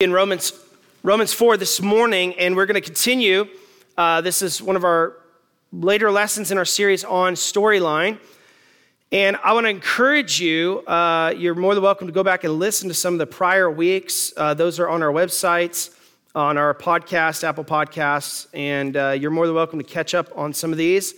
in Romans, Romans 4 this morning, and we're going to continue. Uh, this is one of our later lessons in our series on storyline. And I want to encourage you, uh, you're more than welcome to go back and listen to some of the prior weeks. Uh, those are on our websites, on our podcast, Apple Podcasts, and uh, you're more than welcome to catch up on some of these.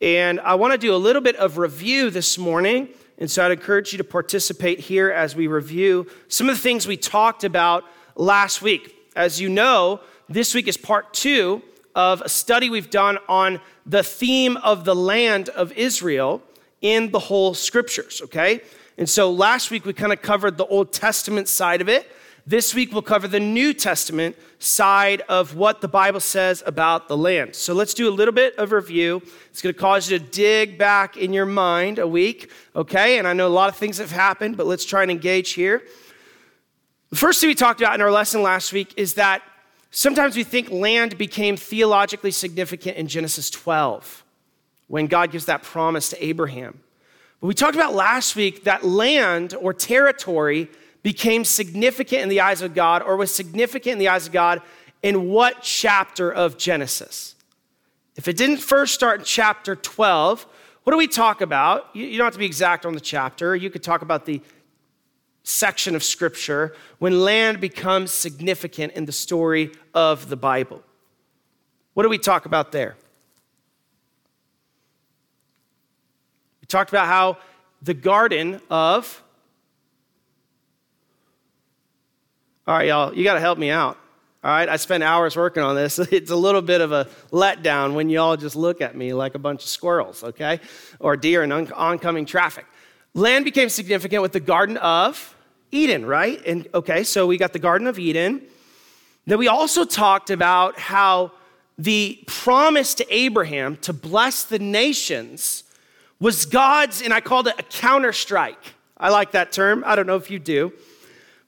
And I want to do a little bit of review this morning. And so I'd encourage you to participate here as we review some of the things we talked about last week. As you know, this week is part two of a study we've done on the theme of the land of Israel in the whole scriptures, okay? And so last week we kind of covered the Old Testament side of it. This week we'll cover the New Testament side of what the Bible says about the land. So let's do a little bit of review. It's going to cause you to dig back in your mind a week, okay? And I know a lot of things have happened, but let's try and engage here. The first thing we talked about in our lesson last week is that sometimes we think land became theologically significant in Genesis 12 when God gives that promise to Abraham. But we talked about last week that land or territory became significant in the eyes of God or was significant in the eyes of God in what chapter of Genesis? If it didn't first start in chapter 12, what do we talk about? You don't have to be exact on the chapter. You could talk about the section of Scripture when land becomes significant in the story of the Bible. What do we talk about there? We talked about how the Garden of. All right, y'all, you got to help me out. All right, I spent hours working on this. It's a little bit of a letdown when y'all just look at me like a bunch of squirrels, okay? Or deer in oncoming traffic. Land became significant with the Garden of Eden, right? And okay, so we got the Garden of Eden. Then we also talked about how the promise to Abraham to bless the nations was God's, and I called it a counterstrike. I like that term. I don't know if you do.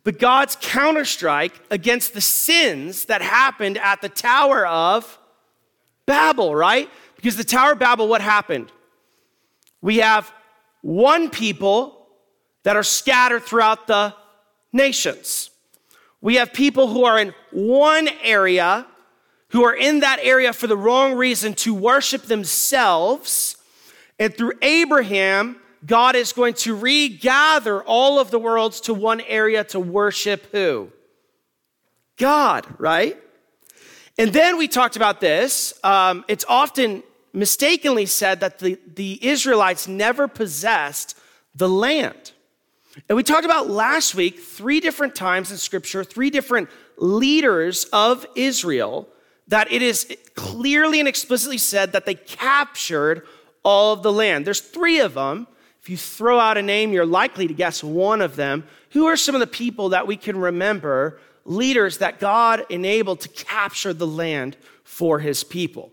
But God's counterstrike against the sins that happened at the Tower of Babel, right? Because the Tower of Babel, what happened? We have one people that are scattered throughout the nations. We have people who are in one area, who are in that area for the wrong reason to worship themselves. And through Abraham, God is going to regather all of the worlds to one area to worship who? God, right? And then we talked about this. Um, it's often mistakenly said that the, the Israelites never possessed the land. And we talked about last week three different times in Scripture, three different leaders of Israel, that it is clearly and explicitly said that they captured all of the land. There's three of them. If you throw out a name, you're likely to guess one of them. Who are some of the people that we can remember, leaders that God enabled to capture the land for his people?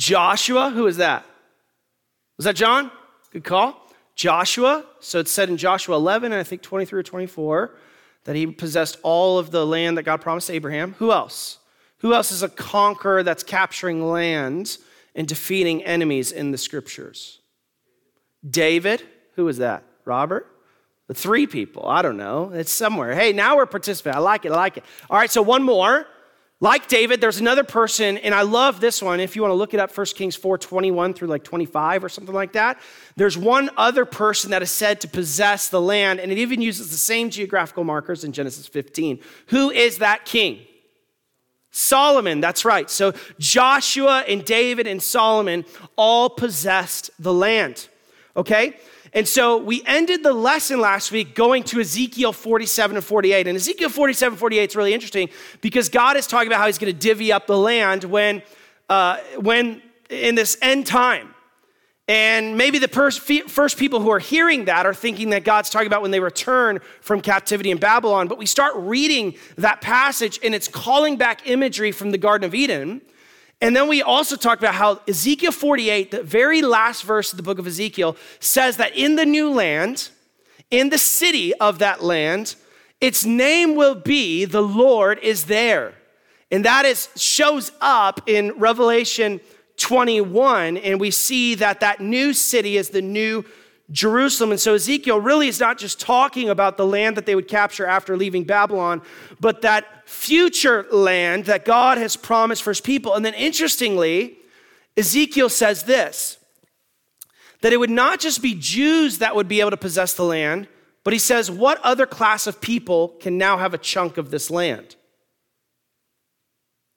Joshua, who is that? Was that John? Good call. Joshua, so it's said in Joshua 11, and I think 23 or 24, that he possessed all of the land that God promised Abraham. Who else? Who else is a conqueror that's capturing land and defeating enemies in the scriptures? David. Who is that? Robert? The three people. I don't know. It's somewhere. Hey, now we're participating. I like it. I like it. All right, so one more. Like David, there's another person, and I love this one. If you want to look it up, 1 Kings 4 21 through like 25 or something like that. There's one other person that is said to possess the land, and it even uses the same geographical markers in Genesis 15. Who is that king? Solomon, that's right. So Joshua and David and Solomon all possessed the land. Okay? And so we ended the lesson last week going to Ezekiel 47 and 48. And Ezekiel 47 48 is really interesting because God is talking about how he's going to divvy up the land when, uh, when in this end time. And maybe the first people who are hearing that are thinking that God's talking about when they return from captivity in Babylon. But we start reading that passage and it's calling back imagery from the Garden of Eden and then we also talked about how Ezekiel 48, the very last verse of the book of Ezekiel, says that in the new land, in the city of that land, its name will be the Lord is there. And that is shows up in Revelation 21 and we see that that new city is the new Jerusalem. And so Ezekiel really is not just talking about the land that they would capture after leaving Babylon, but that future land that God has promised for his people. And then interestingly, Ezekiel says this that it would not just be Jews that would be able to possess the land, but he says, what other class of people can now have a chunk of this land?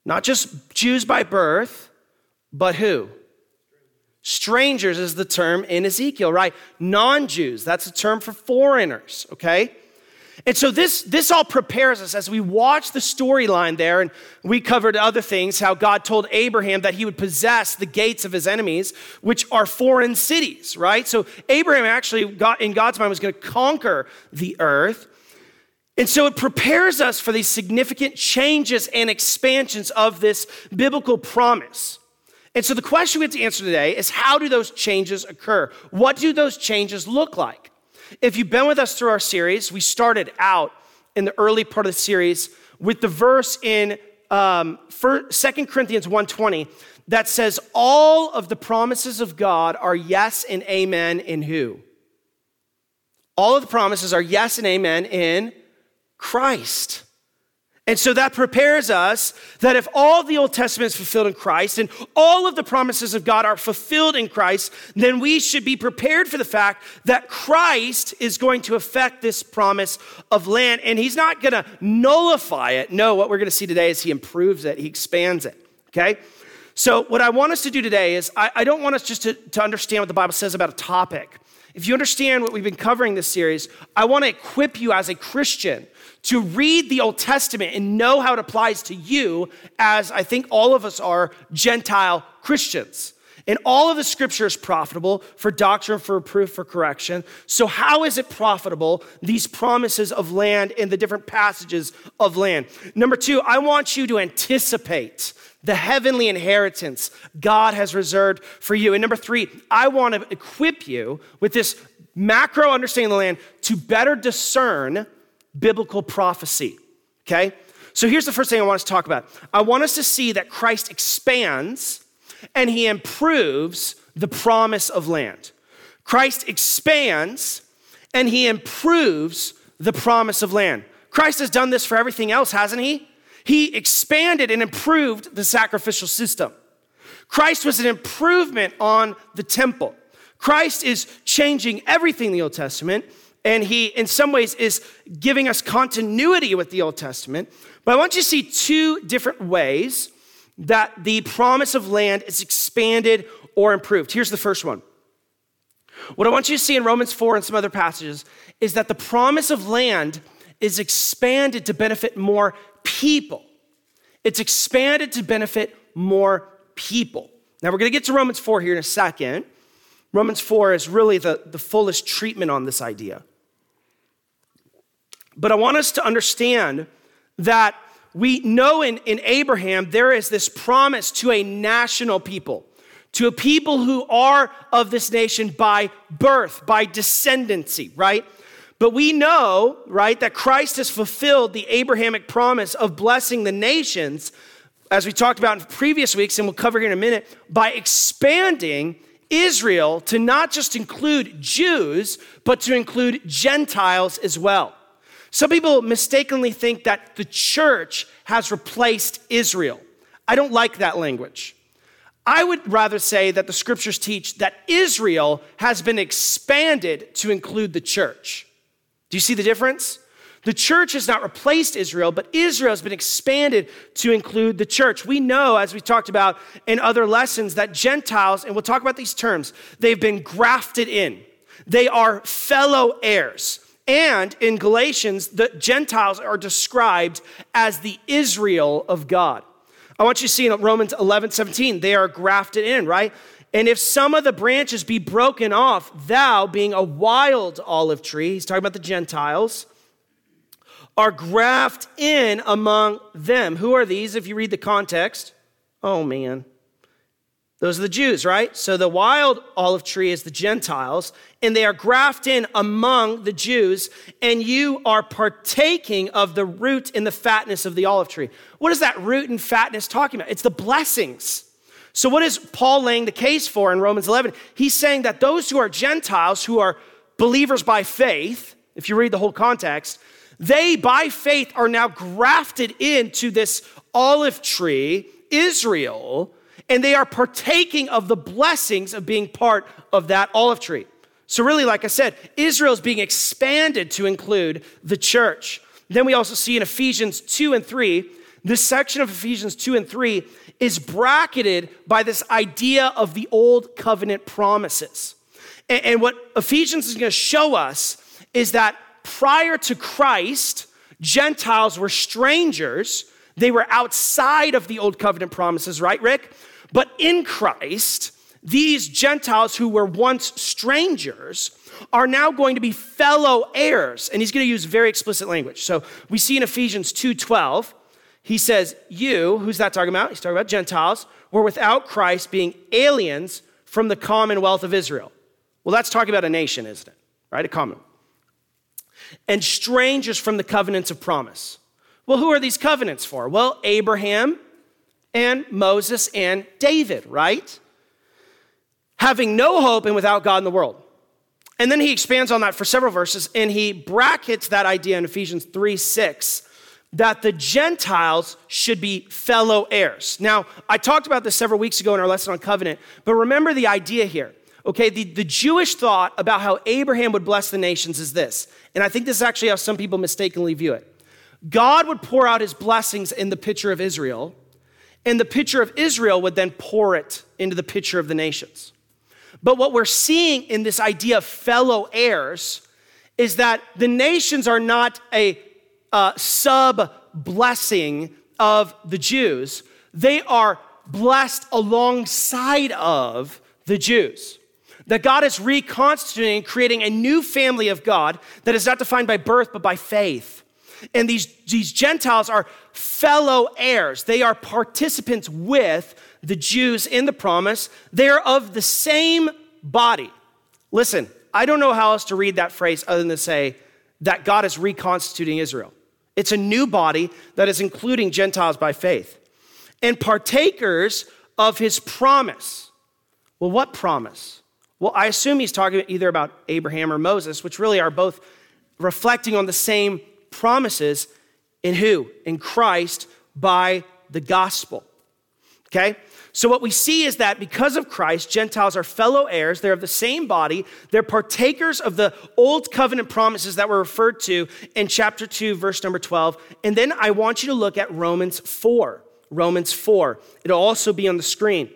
Not just Jews by birth, but who? Strangers is the term in Ezekiel, right? Non Jews, that's a term for foreigners, okay? And so this, this all prepares us as we watch the storyline there, and we covered other things, how God told Abraham that he would possess the gates of his enemies, which are foreign cities, right? So Abraham actually, got, in God's mind, was going to conquer the earth. And so it prepares us for these significant changes and expansions of this biblical promise. And so the question we have to answer today is how do those changes occur? What do those changes look like? If you've been with us through our series, we started out in the early part of the series with the verse in um, 2 Corinthians 1.20 that says, all of the promises of God are yes and amen in who? All of the promises are yes and amen in Christ. And so that prepares us that if all the Old Testament is fulfilled in Christ and all of the promises of God are fulfilled in Christ, then we should be prepared for the fact that Christ is going to affect this promise of land. And he's not going to nullify it. No, what we're going to see today is he improves it, he expands it. Okay? So, what I want us to do today is I, I don't want us just to, to understand what the Bible says about a topic. If you understand what we've been covering this series, I want to equip you as a Christian to read the Old Testament and know how it applies to you, as I think all of us are Gentile Christians. And all of the scripture is profitable for doctrine, for proof, for correction. So, how is it profitable, these promises of land and the different passages of land? Number two, I want you to anticipate the heavenly inheritance God has reserved for you. And number three, I want to equip you with this macro understanding of the land to better discern biblical prophecy. Okay? So here's the first thing I want us to talk about. I want us to see that Christ expands and he improves the promise of land. Christ expands and he improves the promise of land. Christ has done this for everything else, hasn't he? He expanded and improved the sacrificial system. Christ was an improvement on the temple. Christ is changing everything in the Old Testament and he, in some ways, is giving us continuity with the Old Testament. But I want you to see two different ways that the promise of land is expanded or improved. Here's the first one. What I want you to see in Romans 4 and some other passages is that the promise of land is expanded to benefit more people. It's expanded to benefit more people. Now, we're going to get to Romans 4 here in a second. Romans 4 is really the, the fullest treatment on this idea. But I want us to understand that we know in, in Abraham there is this promise to a national people, to a people who are of this nation by birth, by descendancy, right? But we know, right, that Christ has fulfilled the Abrahamic promise of blessing the nations, as we talked about in previous weeks, and we'll cover here in a minute, by expanding Israel to not just include Jews, but to include Gentiles as well. Some people mistakenly think that the church has replaced Israel. I don't like that language. I would rather say that the scriptures teach that Israel has been expanded to include the church. Do you see the difference? The church has not replaced Israel, but Israel has been expanded to include the church. We know, as we talked about in other lessons, that Gentiles, and we'll talk about these terms, they've been grafted in. They are fellow heirs. And in Galatians, the Gentiles are described as the Israel of God. I want you to see in Romans 11, 17, they are grafted in, right? And if some of the branches be broken off, thou, being a wild olive tree, he's talking about the Gentiles, are grafted in among them. Who are these if you read the context? Oh, man. Those are the Jews, right? So the wild olive tree is the Gentiles, and they are grafted in among the Jews, and you are partaking of the root and the fatness of the olive tree. What is that root and fatness talking about? It's the blessings. So, what is Paul laying the case for in Romans 11? He's saying that those who are Gentiles, who are believers by faith, if you read the whole context, they by faith are now grafted into this olive tree, Israel, and they are partaking of the blessings of being part of that olive tree. So, really, like I said, Israel is being expanded to include the church. Then we also see in Ephesians 2 and 3, this section of Ephesians 2 and 3 is bracketed by this idea of the old covenant promises. And, and what Ephesians is going to show us is that prior to Christ, Gentiles were strangers. They were outside of the old covenant promises, right, Rick? But in Christ, these Gentiles who were once strangers are now going to be fellow heirs. And he's going to use very explicit language. So we see in Ephesians 2:12, he says, You, who's that talking about? He's talking about Gentiles, were without Christ being aliens from the commonwealth of Israel. Well, that's talking about a nation, isn't it? Right? A common. And strangers from the covenants of promise. Well, who are these covenants for? Well, Abraham and Moses and David, right? Having no hope and without God in the world. And then he expands on that for several verses and he brackets that idea in Ephesians 3 6 that the Gentiles should be fellow heirs. Now, I talked about this several weeks ago in our lesson on covenant, but remember the idea here. Okay, the, the Jewish thought about how Abraham would bless the nations is this, and I think this is actually how some people mistakenly view it. God would pour out his blessings in the pitcher of Israel, and the pitcher of Israel would then pour it into the pitcher of the nations. But what we're seeing in this idea of fellow heirs is that the nations are not a uh, sub blessing of the Jews, they are blessed alongside of the Jews. That God is reconstituting, creating a new family of God that is not defined by birth, but by faith. And these, these Gentiles are fellow heirs. They are participants with the Jews in the promise. They are of the same body. Listen, I don't know how else to read that phrase other than to say that God is reconstituting Israel. It's a new body that is including Gentiles by faith and partakers of his promise. Well, what promise? Well, I assume he's talking either about Abraham or Moses, which really are both reflecting on the same promises in who? In Christ by the gospel. Okay? So, what we see is that because of Christ, Gentiles are fellow heirs. They're of the same body. They're partakers of the old covenant promises that were referred to in chapter 2, verse number 12. And then I want you to look at Romans 4. Romans 4. It'll also be on the screen.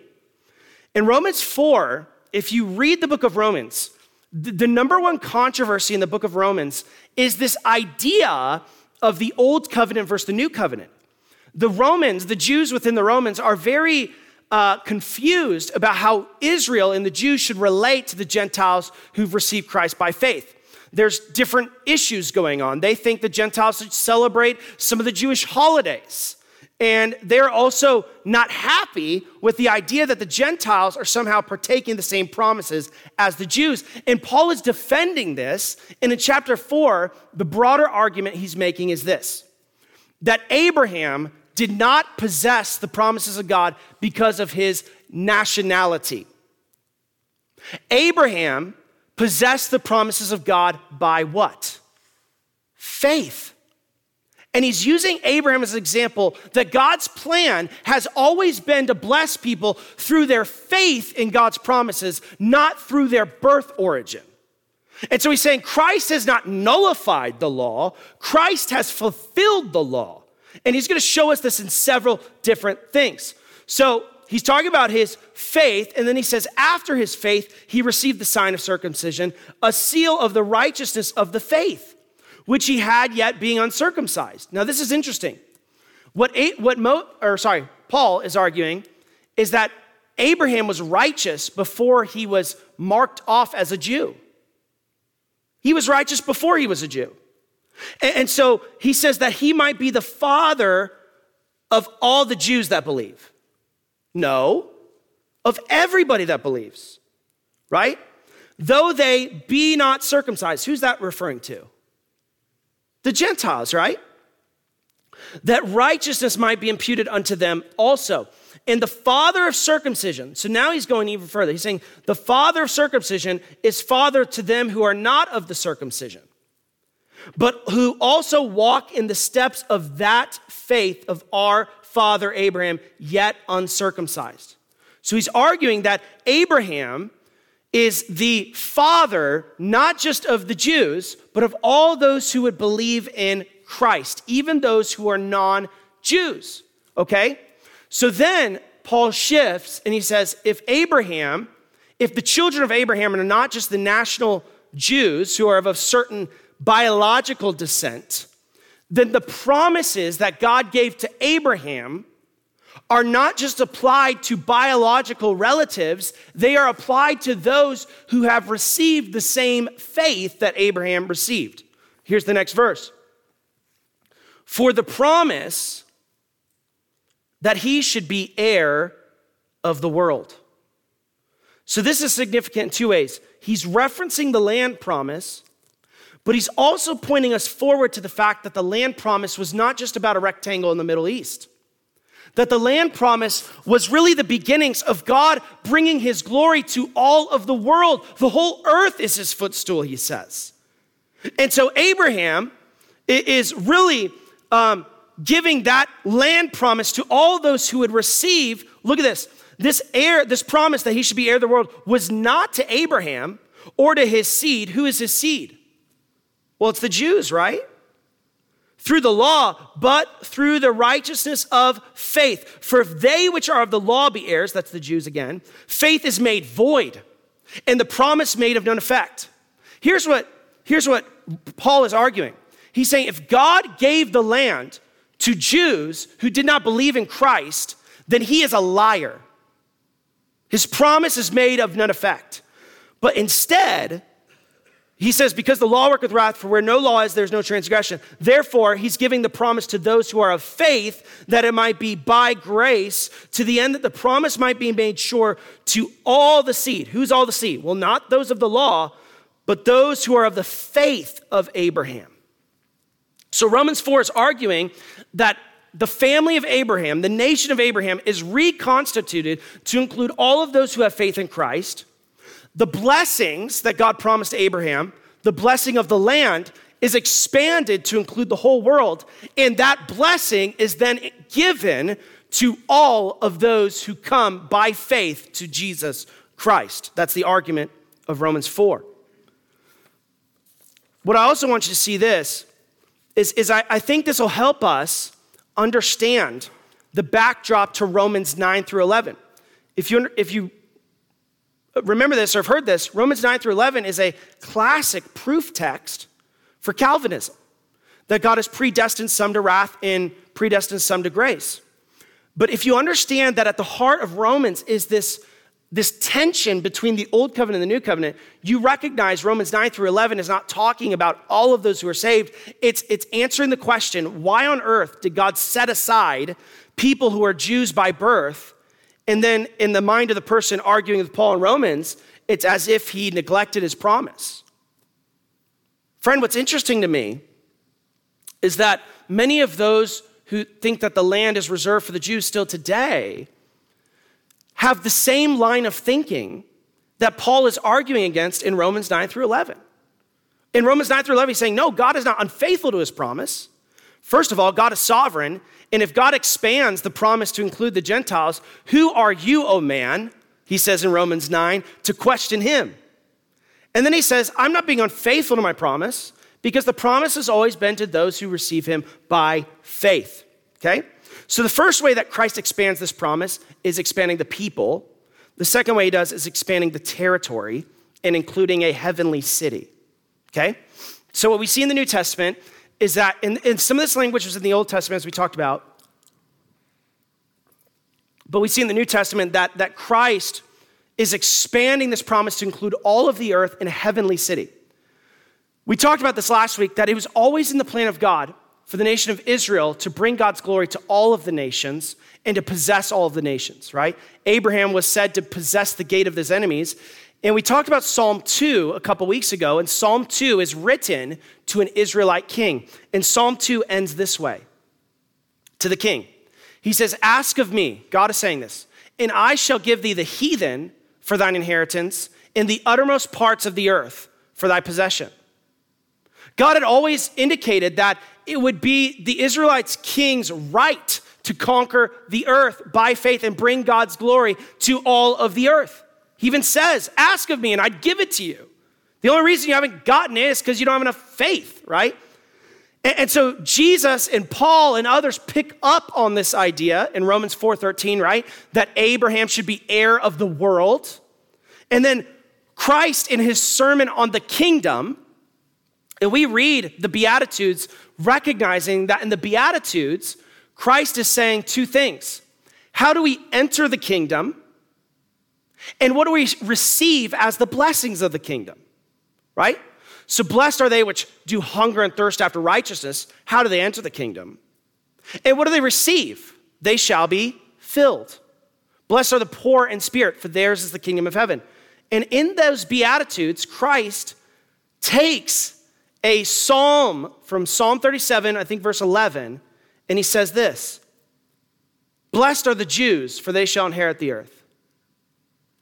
In Romans 4, if you read the book of Romans, the number one controversy in the book of Romans is this idea of the old covenant versus the new covenant. The Romans, the Jews within the Romans, are very uh, confused about how Israel and the Jews should relate to the Gentiles who've received Christ by faith. There's different issues going on. They think the Gentiles should celebrate some of the Jewish holidays. And they're also not happy with the idea that the Gentiles are somehow partaking the same promises as the Jews. And Paul is defending this. And in chapter four, the broader argument he's making is this that Abraham did not possess the promises of God because of his nationality. Abraham possessed the promises of God by what? Faith. And he's using Abraham as an example that God's plan has always been to bless people through their faith in God's promises, not through their birth origin. And so he's saying Christ has not nullified the law, Christ has fulfilled the law. And he's going to show us this in several different things. So he's talking about his faith, and then he says, after his faith, he received the sign of circumcision, a seal of the righteousness of the faith which he had yet being uncircumcised. Now, this is interesting. What, what Mo, or sorry, Paul is arguing is that Abraham was righteous before he was marked off as a Jew. He was righteous before he was a Jew. And, and so he says that he might be the father of all the Jews that believe. No, of everybody that believes, right? Though they be not circumcised. Who's that referring to? The Gentiles, right? That righteousness might be imputed unto them also. and the father of circumcision. So now he's going even further. He's saying, the father of circumcision is father to them who are not of the circumcision, but who also walk in the steps of that faith of our father Abraham, yet uncircumcised. So he's arguing that Abraham is the father, not just of the Jews, but of all those who would believe in Christ, even those who are non Jews. Okay? So then Paul shifts and he says, if Abraham, if the children of Abraham are not just the national Jews who are of a certain biological descent, then the promises that God gave to Abraham are not just applied to biological relatives, they are applied to those who have received the same faith that Abraham received. Here's the next verse For the promise that he should be heir of the world. So, this is significant in two ways. He's referencing the land promise, but he's also pointing us forward to the fact that the land promise was not just about a rectangle in the Middle East. That the land promise was really the beginnings of God bringing his glory to all of the world. The whole earth is his footstool, he says. And so Abraham is really um, giving that land promise to all those who would receive. Look at this. This heir, this promise that he should be heir of the world was not to Abraham or to his seed. Who is his seed? Well, it's the Jews, right? Through the law, but through the righteousness of faith. For if they which are of the law be heirs, that's the Jews again, faith is made void, and the promise made of none effect. Here's what, here's what Paul is arguing. He's saying if God gave the land to Jews who did not believe in Christ, then he is a liar. His promise is made of none effect. But instead, he says, because the law worketh wrath, for where no law is, there's no transgression. Therefore, he's giving the promise to those who are of faith that it might be by grace, to the end that the promise might be made sure to all the seed. Who's all the seed? Well, not those of the law, but those who are of the faith of Abraham. So Romans 4 is arguing that the family of Abraham, the nation of Abraham, is reconstituted to include all of those who have faith in Christ. The blessings that God promised Abraham, the blessing of the land, is expanded to include the whole world. And that blessing is then given to all of those who come by faith to Jesus Christ. That's the argument of Romans 4. What I also want you to see this is, is I, I think this will help us understand the backdrop to Romans 9 through 11. If you, if you remember this or have heard this, Romans 9 through 11 is a classic proof text for Calvinism that God has predestined some to wrath and predestined some to grace. But if you understand that at the heart of Romans is this this tension between the old covenant and the new covenant, you recognize Romans 9 through 11 is not talking about all of those who are saved. It's, it's answering the question why on earth did God set aside people who are Jews by birth? And then, in the mind of the person arguing with Paul in Romans, it's as if he neglected his promise. Friend, what's interesting to me is that many of those who think that the land is reserved for the Jews still today have the same line of thinking that Paul is arguing against in Romans 9 through 11. In Romans 9 through 11, he's saying, no, God is not unfaithful to his promise. First of all, God is sovereign. And if God expands the promise to include the Gentiles, who are you, O man, he says in Romans 9, to question him? And then he says, I'm not being unfaithful to my promise because the promise has always been to those who receive him by faith. Okay? So, the first way that Christ expands this promise is expanding the people. The second way he does is expanding the territory and including a heavenly city. Okay? So, what we see in the New Testament is that in, some of this language was in the Old Testament, as we talked about, but we see in the New Testament that, that Christ is expanding this promise to include all of the earth in a heavenly city. We talked about this last week that it was always in the plan of God for the nation of Israel to bring God's glory to all of the nations and to possess all of the nations, right? Abraham was said to possess the gate of his enemies. And we talked about Psalm 2 a couple weeks ago, and Psalm 2 is written to an Israelite king. And Psalm 2 ends this way to the king. He says, Ask of me, God is saying this, and I shall give thee the heathen for thine inheritance in the uttermost parts of the earth for thy possession. God had always indicated that it would be the Israelites' king's right to conquer the earth by faith and bring God's glory to all of the earth. He even says, Ask of me and I'd give it to you. The only reason you haven't gotten it is because you don't have enough faith, right? And, and, so Jesus and Paul and others pick up on this idea in Romans 4:13, right? That Abraham should be heir of the world. And then Christ in his sermon on the kingdom, and we read the Beatitudes recognizing that in the Beatitudes, Christ is saying two things. How do we enter the kingdom? And what do we receive as the blessings of the kingdom? Right? So blessed are they which do hunger and thirst after righteousness. How do they enter the kingdom? And what do they receive? They shall be filled. Blessed are the poor in spirit, for theirs is the kingdom of heaven. And in those Beatitudes, Christ takes a psalm from Psalm 37, I think verse 11, and he says this Blessed are the Jews, for they shall inherit the earth.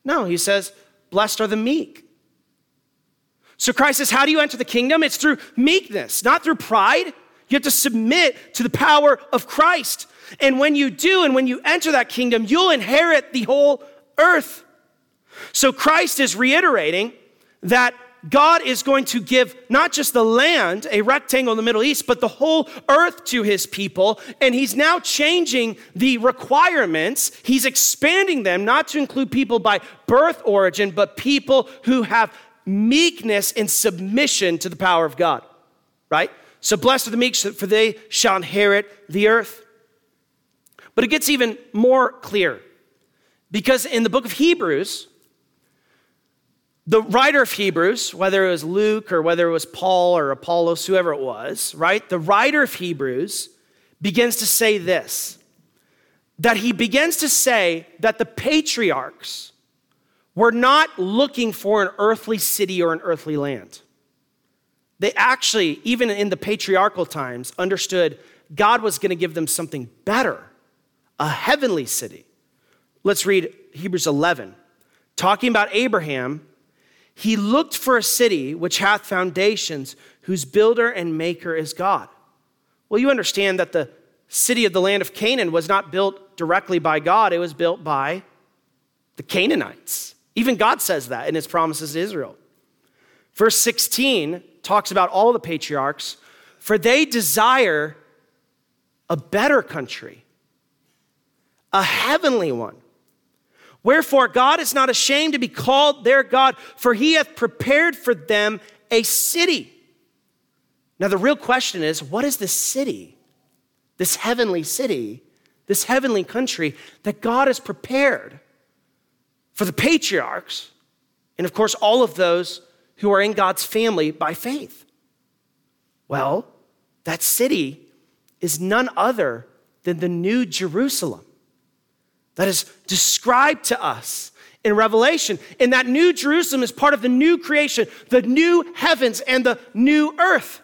No, he says, Blessed are the meek. So Christ says, How do you enter the kingdom? It's through meekness, not through pride. You have to submit to the power of Christ. And when you do, and when you enter that kingdom, you'll inherit the whole earth. So Christ is reiterating that God is going to give not just the land, a rectangle in the Middle East, but the whole earth to his people. And he's now changing the requirements. He's expanding them not to include people by birth origin, but people who have meekness and submission to the power of God, right? So blessed are the meek, for they shall inherit the earth. But it gets even more clear because in the book of Hebrews, the writer of Hebrews, whether it was Luke or whether it was Paul or Apollos, whoever it was, right? The writer of Hebrews begins to say this that he begins to say that the patriarchs were not looking for an earthly city or an earthly land. They actually, even in the patriarchal times, understood God was going to give them something better a heavenly city. Let's read Hebrews 11. Talking about Abraham, he looked for a city which hath foundations, whose builder and maker is God. Well, you understand that the city of the land of Canaan was not built directly by God, it was built by the Canaanites. Even God says that in his promises to Israel. Verse 16 talks about all the patriarchs, for they desire a better country, a heavenly one. Wherefore, God is not ashamed to be called their God, for he hath prepared for them a city. Now, the real question is what is this city, this heavenly city, this heavenly country that God has prepared for the patriarchs, and of course, all of those who are in God's family by faith? Well, that city is none other than the New Jerusalem that is described to us in Revelation. And that new Jerusalem is part of the new creation, the new heavens and the new earth,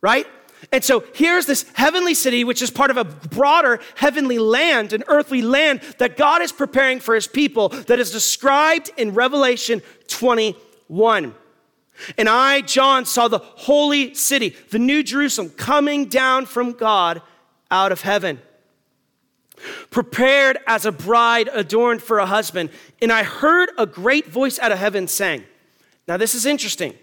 right? And so here's this heavenly city, which is part of a broader heavenly land, an earthly land that God is preparing for his people, that is described in Revelation 21. And I, John, saw the holy city, the new Jerusalem, coming down from God out of heaven prepared as a bride adorned for a husband. And I heard a great voice out of heaven saying, Now, this is interesting.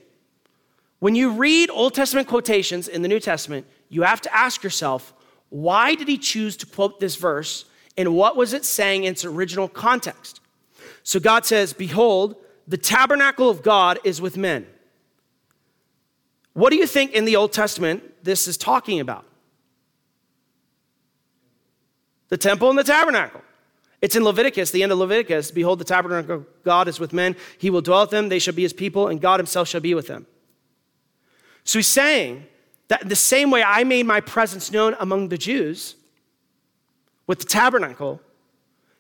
When you read Old Testament quotations in the New Testament, you have to ask yourself, why did he choose to quote this verse and what was it saying in its original context? So God says, Behold, the tabernacle of God is with men. What do you think in the Old Testament this is talking about? The temple and the tabernacle. It's in Leviticus, the end of Leviticus. Behold, the tabernacle of God is with men. He will dwell with them. They shall be his people, and God himself shall be with them. So he's saying that the same way I made my presence known among the Jews with the tabernacle,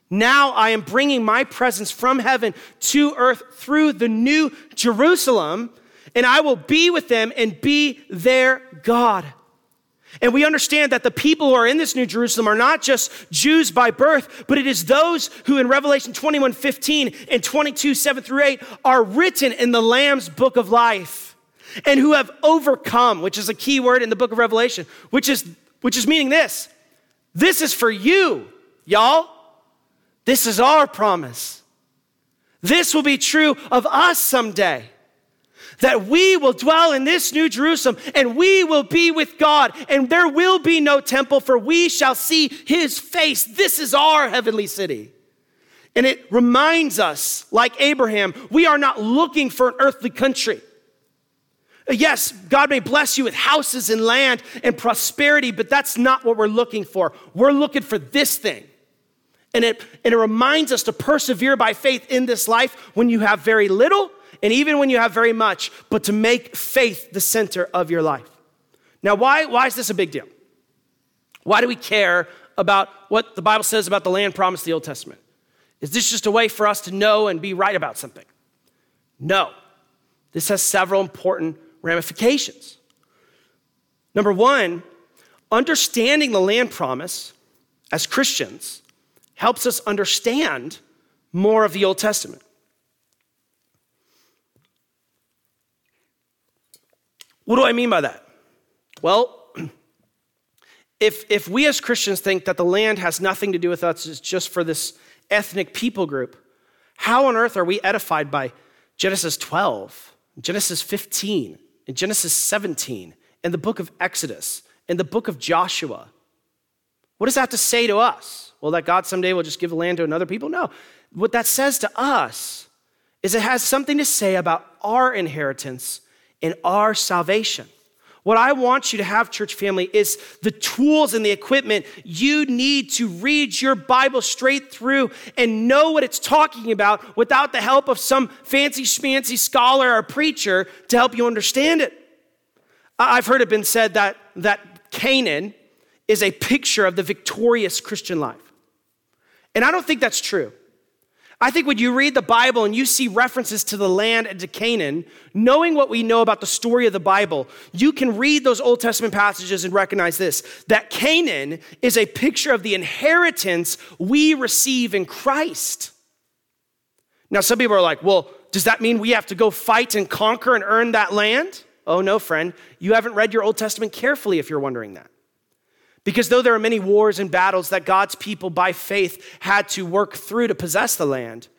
now I am bringing my presence from heaven to earth through the new Jerusalem, and I will be with them and be their God And we understand that the people who are in this New Jerusalem are not just Jews by birth, but it is those who in Revelation 21 15 and 22 7 through 8 are written in the Lamb's book of life and who have overcome, which is a key word in the book of Revelation, which is, which is meaning this this is for you, y'all. This is our promise. This will be true of us someday that we will dwell in this new Jerusalem and we will be with God and there will be no temple for we shall see his face. This is our heavenly city. And it reminds us, like Abraham, we are not looking for an earthly country. Yes, God may bless you with houses and land and prosperity, but that's not what we're looking for. We're looking for this thing. And it, and it reminds us to persevere by faith in this life when you have very little and even when you have very much, but to make faith the center of your life. Now, why, why is this a big deal? Why do we care about what the Bible says about the land promised the Old Testament? Is this just a way for us to know and be right about something? No. This has several important ramifications. Number one, understanding the land promise as Christians helps us understand more of the Old Testament. What do I mean by that? Well, if, if we as Christians think that the land has nothing to do with us, it's just for this ethnic people group, how on earth are we edified by Genesis 12, Genesis 15, and Genesis 17, and the book of Exodus, and the book of Joshua? What does that have to say to us? Well, that God someday will just give the land to another people? No. What that says to us is it has something to say about our inheritance in our salvation. What I want you to have, church family, is the tools and the equipment you need to read your Bible straight through and know what it's talking about without the help of some fancy schmancy scholar or preacher to help you understand it. I've heard it been said that, that Canaan is a picture of the victorious Christian life. And I don't think that's true. I think when you read the Bible and you see references to the land and to Canaan, knowing what we know about the story of the Bible, you can read those Old Testament passages and recognize this that Canaan is a picture of the inheritance we receive in Christ. Now, some people are like, well, does that mean we have to go fight and conquer and earn that land? Oh, no, friend. You haven't read your Old Testament carefully if you're wondering that. Because though there are many wars and battles that God's people by faith had to work through to possess the land,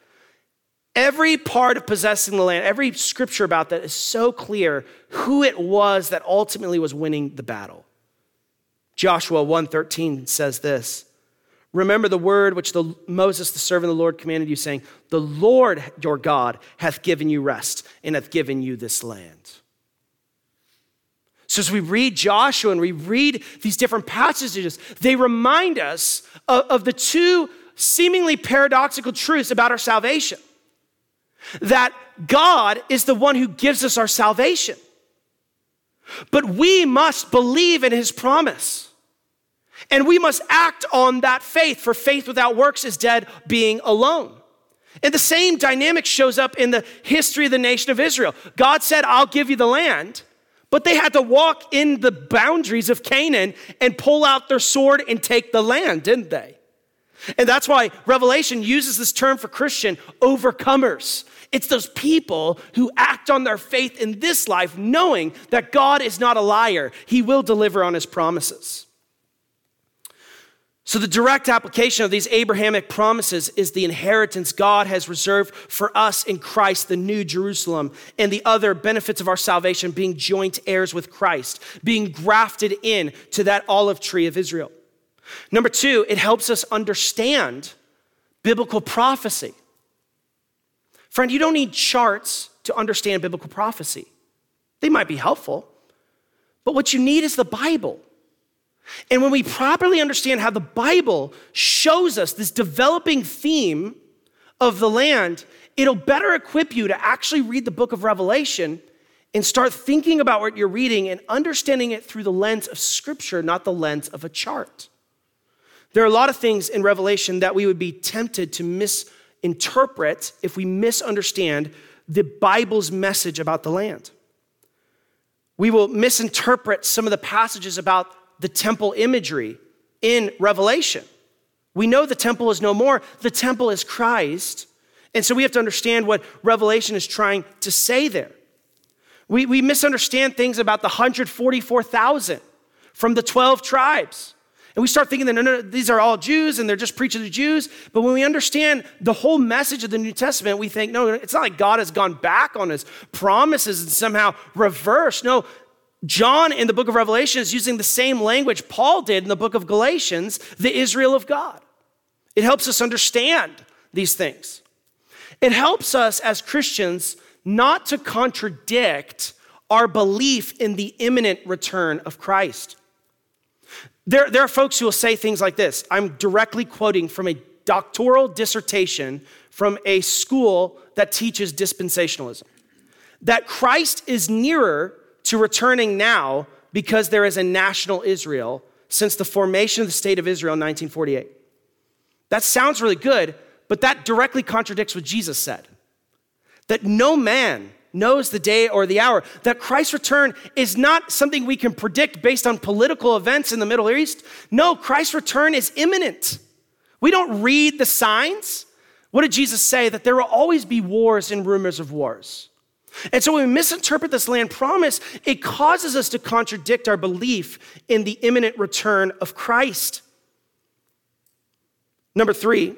every part of possessing the land, every scripture about that is so clear who it was that ultimately was winning the battle. Joshua 1:13 says this, Remember the word which the, Moses, the servant of the Lord, commanded you, saying, The Lord your God hath given you rest and hath given you this land. So, as we read Joshua and we read these different passages, they remind us of, of the two seemingly paradoxical truths about our salvation that God is the one who gives us our salvation, but we must believe in his promise. And we must act on that faith, for faith without works is dead, being alone. And the same dynamic shows up in the history of the nation of Israel. God said, I'll give you the land. But they had to walk in the boundaries of Canaan and pull out their sword and take the land, didn't they? And that's why Revelation uses this term for Christian overcomers. It's those people who act on their faith in this life, knowing that God is not a liar. He will deliver on his promises. So, the direct application of these Abrahamic promises is the inheritance God has reserved for us in Christ, the New Jerusalem, and the other benefits of our salvation being joint heirs with Christ, being grafted in to that olive tree of Israel. Number two, it helps us understand biblical prophecy. Friend, you don't need charts to understand biblical prophecy. They might be helpful, but what you need is the Bible. And when we properly understand how the Bible shows us this developing theme of the land, it'll better equip you to actually read the book of Revelation and start thinking about what you're reading and understanding it through the lens of Scripture, not the lens of a chart. There are a lot of things in Revelation that we would be tempted to misinterpret if we misunderstand the Bible's message about the land. We will misinterpret some of the passages about the temple imagery in Revelation. We know the temple is no more, the temple is Christ. And so we have to understand what Revelation is trying to say there. We, we misunderstand things about the 144,000 from the 12 tribes. And we start thinking that no, no, these are all Jews and they're just preaching to Jews. But when we understand the whole message of the New Testament, we think, no, it's not like God has gone back on his promises and somehow reversed. No, John in the book of Revelation is using the same language Paul did in the book of Galatians, the Israel of God. It helps us understand these things. It helps us as Christians not to contradict our belief in the imminent return of Christ. There, there are folks who will say things like this. I'm directly quoting from a doctoral dissertation from a school that teaches dispensationalism that Christ is nearer to returning now because there is a national Israel since the formation of the state of Israel in 1948. That sounds really good, but that directly contradicts what Jesus said that no man knows the day or the hour, that Christ's return is not something we can predict based on political events in the Middle East. No, Christ's return is imminent. We don't read the signs. What did Jesus say? That there will always be wars and rumors of wars. And so when we misinterpret this land promise, it causes us to contradict our belief in the imminent return of Christ. Number three,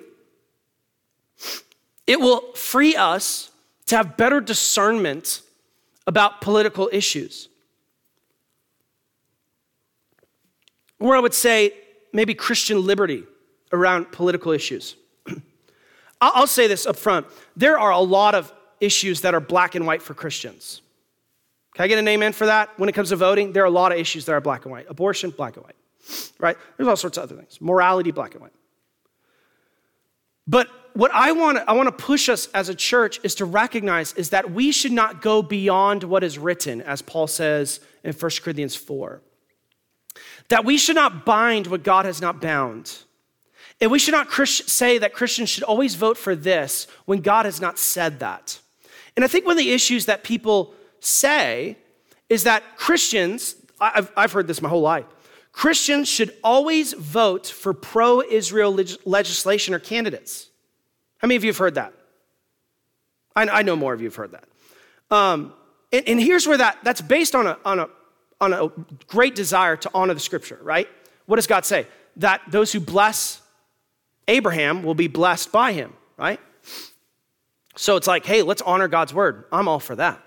it will free us to have better discernment about political issues. Or I would say maybe Christian liberty around political issues. I'll say this up front there are a lot of issues that are black and white for Christians. Can I get an amen for that? When it comes to voting, there are a lot of issues that are black and white. Abortion, black and white, right? There's all sorts of other things. Morality, black and white. But what I want I want to push us as a church is to recognize is that we should not go beyond what is written, as Paul says in 1 Corinthians 4. That we should not bind what God has not bound. And we should not say that Christians should always vote for this when God has not said that. And I think one of the issues that people say is that Christians, I've, I've heard this my whole life, Christians should always vote for pro Israel legislation or candidates. How many of you have heard that? I, I know more of you have heard that. Um, and, and, here's where that, that's based on a, on, a, on a great desire to honor the scripture, right? What does God say? That those who bless Abraham will be blessed by him, right? So it's like, hey, let's honor God's word. I'm all for that.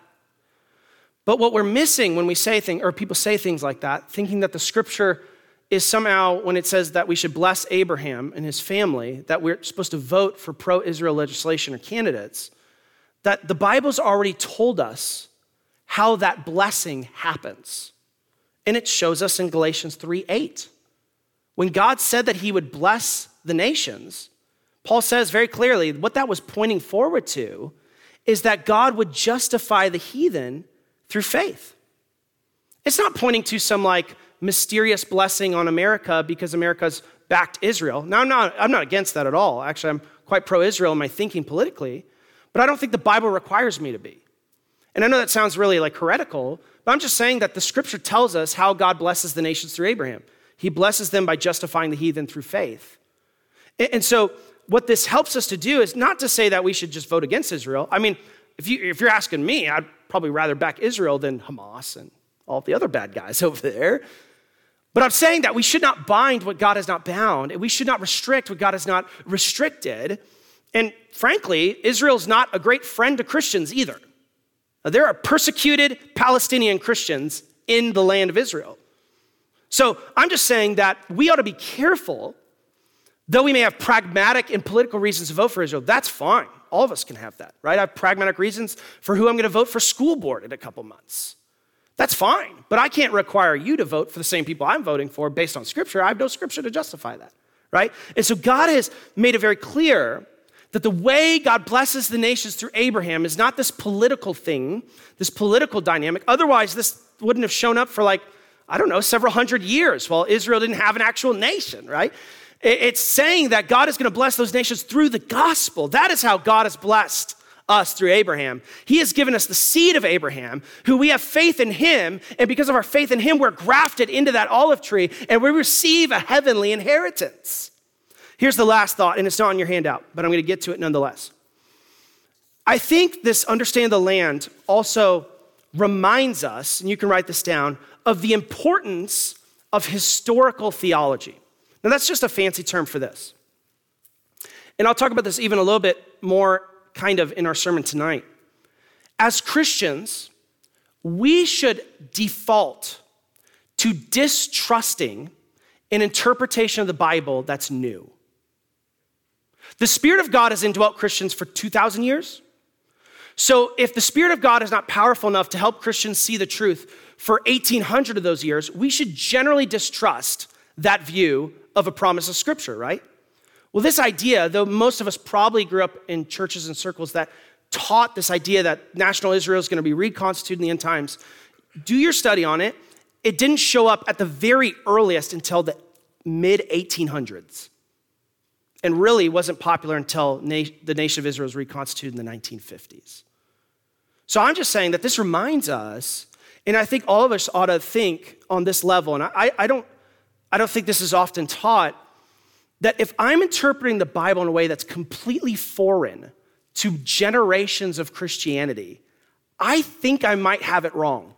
But what we're missing when we say things, or people say things like that, thinking that the scripture is somehow, when it says that we should bless Abraham and his family, that we're supposed to vote for pro Israel legislation or candidates, that the Bible's already told us how that blessing happens. And it shows us in Galatians 3 8. When God said that he would bless the nations, Paul says very clearly what that was pointing forward to is that God would justify the heathen through faith. It's not pointing to some like mysterious blessing on America because America's backed Israel. Now, I'm not, I'm not against that at all. Actually, I'm quite pro Israel in my thinking politically, but I don't think the Bible requires me to be. And I know that sounds really like heretical, but I'm just saying that the scripture tells us how God blesses the nations through Abraham. He blesses them by justifying the heathen through faith. And so, what this helps us to do is not to say that we should just vote against Israel. I mean, if, you, if you're asking me, I'd probably rather back Israel than Hamas and all the other bad guys over there. But I'm saying that we should not bind what God has not bound, and we should not restrict what God has not restricted. And frankly, Israel's not a great friend to Christians either. Now, there are persecuted Palestinian Christians in the land of Israel. So I'm just saying that we ought to be careful, though we may have pragmatic and political reasons to vote for Israel, that's fine. All of us can have that, right? I have pragmatic reasons for who I'm going to vote for school board in a couple months. That's fine, but I can't require you to vote for the same people I'm voting for based on scripture. I have no scripture to justify that, right? And so God has made it very clear that the way God blesses the nations through Abraham is not this political thing, this political dynamic. Otherwise, this wouldn't have shown up for like, I don't know, several hundred years while Israel didn't have an actual nation, right? It's saying that God is going to bless those nations through the gospel. That is how God has blessed us through Abraham. He has given us the seed of Abraham, who we have faith in him, and because of our faith in him, we're grafted into that olive tree and we receive a heavenly inheritance. Here's the last thought, and it's not on your handout, but I'm going to get to it nonetheless. I think this understand the land also reminds us, and you can write this down, of the importance of historical theology. Now, that's just a fancy term for this. And I'll talk about this even a little bit more kind of in our sermon tonight. As Christians, we should default to distrusting an interpretation of the Bible that's new. The Spirit of God has indwelt Christians for 2,000 years. So, if the Spirit of God is not powerful enough to help Christians see the truth for 1,800 of those years, we should generally distrust that view of a promise of Scripture, right? Well, this idea, though most of us probably grew up in churches and circles that taught this idea that national Israel is going to be reconstituted in the end times, do your study on it. It didn't show up at the very earliest until the mid 1800s and really wasn't popular until na- the nation of Israel was reconstituted in the 1950s. So I'm just saying that this reminds us, and I think all of us ought to think on this level, and I, I, don't, I don't think this is often taught, that if I'm interpreting the Bible in a way that's completely foreign to generations of Christianity, I think I might have it wrong.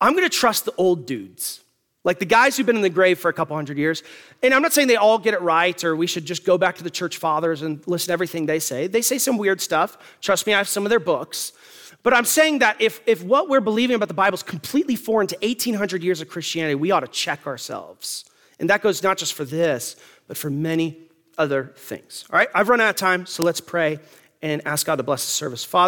I'm gonna trust the old dudes. Like the guys who've been in the grave for a couple hundred years. And I'm not saying they all get it right or we should just go back to the church fathers and listen to everything they say. They say some weird stuff. Trust me, I have some of their books. But I'm saying that if, if what we're believing about the Bible is completely foreign to 1800 years of Christianity, we ought to check ourselves. And that goes not just for this, but for many other things. All right, I've run out of time, so let's pray and ask God to bless the service. Father,